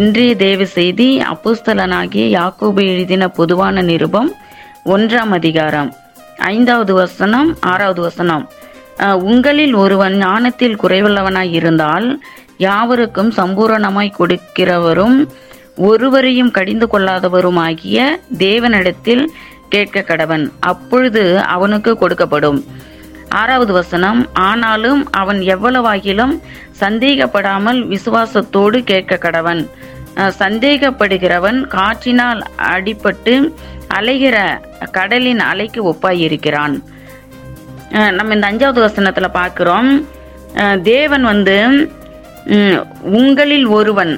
இன்றைய தேவ செய்தி அப்புஸ்தலனாகிய யாக்கோபு எழுதின பொதுவான நிருபம் ஒன்றாம் அதிகாரம் ஐந்தாவது வசனம் ஆறாவது வசனம் உங்களில் ஒருவன் ஞானத்தில் குறைவுள்ளவனாய் இருந்தால் யாவருக்கும் சம்பூரணமாய் கொடுக்கிறவரும் ஒருவரையும் கடிந்து கொள்ளாதவருமாகிய தேவனிடத்தில் கேட்க கடவன் அப்பொழுது அவனுக்கு கொடுக்கப்படும் ஆறாவது வசனம் ஆனாலும் அவன் எவ்வளவாகிலும் சந்தேகப்படாமல் விசுவாசத்தோடு கேட்க கடவன் சந்தேகப்படுகிறவன் காற்றினால் அடிபட்டு அலைகிற கடலின் அலைக்கு ஒப்பாயிருக்கிறான் நம்ம இந்த அஞ்சாவது வசனத்தில் பார்க்குறோம் தேவன் வந்து உங்களில் ஒருவன்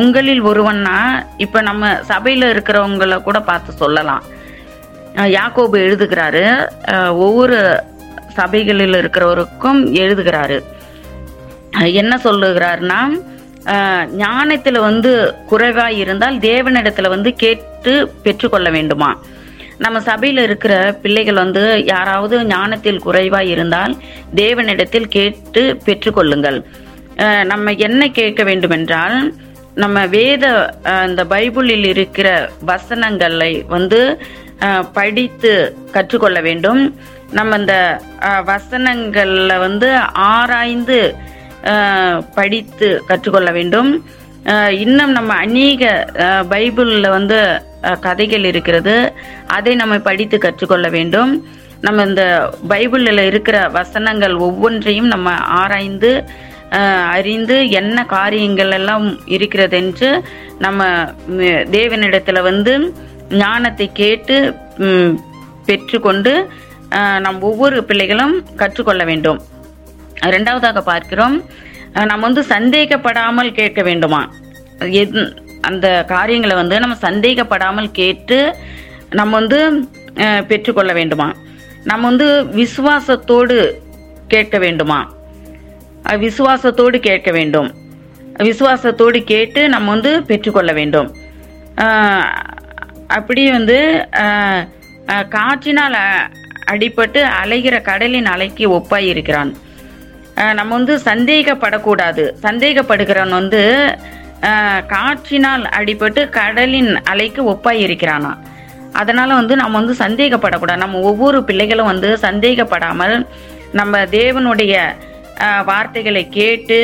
உங்களில் ஒருவன்னா இப்போ நம்ம சபையில் இருக்கிறவங்களை கூட பார்த்து சொல்லலாம் யாக்கோபு எழுதுகிறாரு ஒவ்வொரு சபைகளில் இருக்கிறவருக்கும் எழுதுகிறாரு என்ன சொல்லுகிறார்னா ஞானத்துல வந்து குறைவா இருந்தால் தேவனிடத்துல வந்து கேட்டு பெற்றுக்கொள்ள வேண்டுமா நம்ம சபையில இருக்கிற பிள்ளைகள் வந்து யாராவது ஞானத்தில் குறைவா இருந்தால் தேவனிடத்தில் கேட்டு பெற்றுக்கொள்ளுங்கள் நம்ம என்ன கேட்க வேண்டும் என்றால் நம்ம வேத அந்த பைபிளில் இருக்கிற வசனங்களை வந்து படித்து கற்றுக்கொள்ள வேண்டும் நம்ம இந்த வசனங்களில் வந்து ஆராய்ந்து படித்து கற்றுக்கொள்ள வேண்டும் இன்னும் நம்ம அநேக பைபிளில் வந்து கதைகள் இருக்கிறது அதை நம்ம படித்து கற்றுக்கொள்ள வேண்டும் நம்ம இந்த பைபிளில் இருக்கிற வசனங்கள் ஒவ்வொன்றையும் நம்ம ஆராய்ந்து அறிந்து என்ன காரியங்கள் எல்லாம் இருக்கிறது என்று நம்ம தேவனிடத்தில் வந்து ஞானத்தை கேட்டு பெற்றுக்கொண்டு நம் ஒவ்வொரு பிள்ளைகளும் கற்றுக்கொள்ள வேண்டும் ரெண்டாவதாக பார்க்கிறோம் நம்ம வந்து சந்தேகப்படாமல் கேட்க வேண்டுமா எது அந்த காரியங்களை வந்து நம்ம சந்தேகப்படாமல் கேட்டு நம்ம வந்து பெற்றுக்கொள்ள வேண்டுமா நம்ம வந்து விசுவாசத்தோடு கேட்க வேண்டுமா விசுவாசத்தோடு கேட்க வேண்டும் விசுவாசத்தோடு கேட்டு நம்ம வந்து பெற்றுக்கொள்ள வேண்டும் அப்படி வந்து காற்றினால் அடிபட்டு அலைகிற கடலின் அலைக்கு ஒப்பாய் இருக்கிறான் நம்ம வந்து சந்தேகப்படக்கூடாது சந்தேகப்படுகிறவன் வந்து காற்றினால் அடிபட்டு கடலின் அலைக்கு ஒப்பாய் இருக்கிறானா அதனால் வந்து நம்ம வந்து சந்தேகப்படக்கூடாது நம்ம ஒவ்வொரு பிள்ளைகளும் வந்து சந்தேகப்படாமல் நம்ம தேவனுடைய வார்த்தைகளை கேட்டு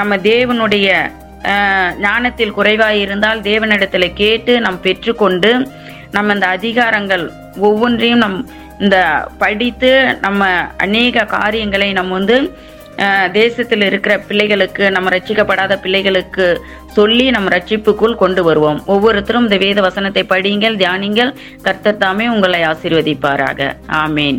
நம்ம தேவனுடைய ஞானத்தில் குறைவாக இருந்தால் தேவனிடத்தில் கேட்டு நம் பெற்றுக்கொண்டு நம்ம இந்த அதிகாரங்கள் ஒவ்வொன்றையும் நம் இந்த படித்து நம்ம அநேக காரியங்களை நம்ம வந்து தேசத்தில் இருக்கிற பிள்ளைகளுக்கு நம்ம ரட்சிக்கப்படாத பிள்ளைகளுக்கு சொல்லி நம்ம ரட்சிப்புக்குள் கொண்டு வருவோம் ஒவ்வொருத்தரும் இந்த வேத வசனத்தை படியுங்கள் தியானிங்கள் தாமே உங்களை ஆசீர்வதிப்பாராக ஆமேன்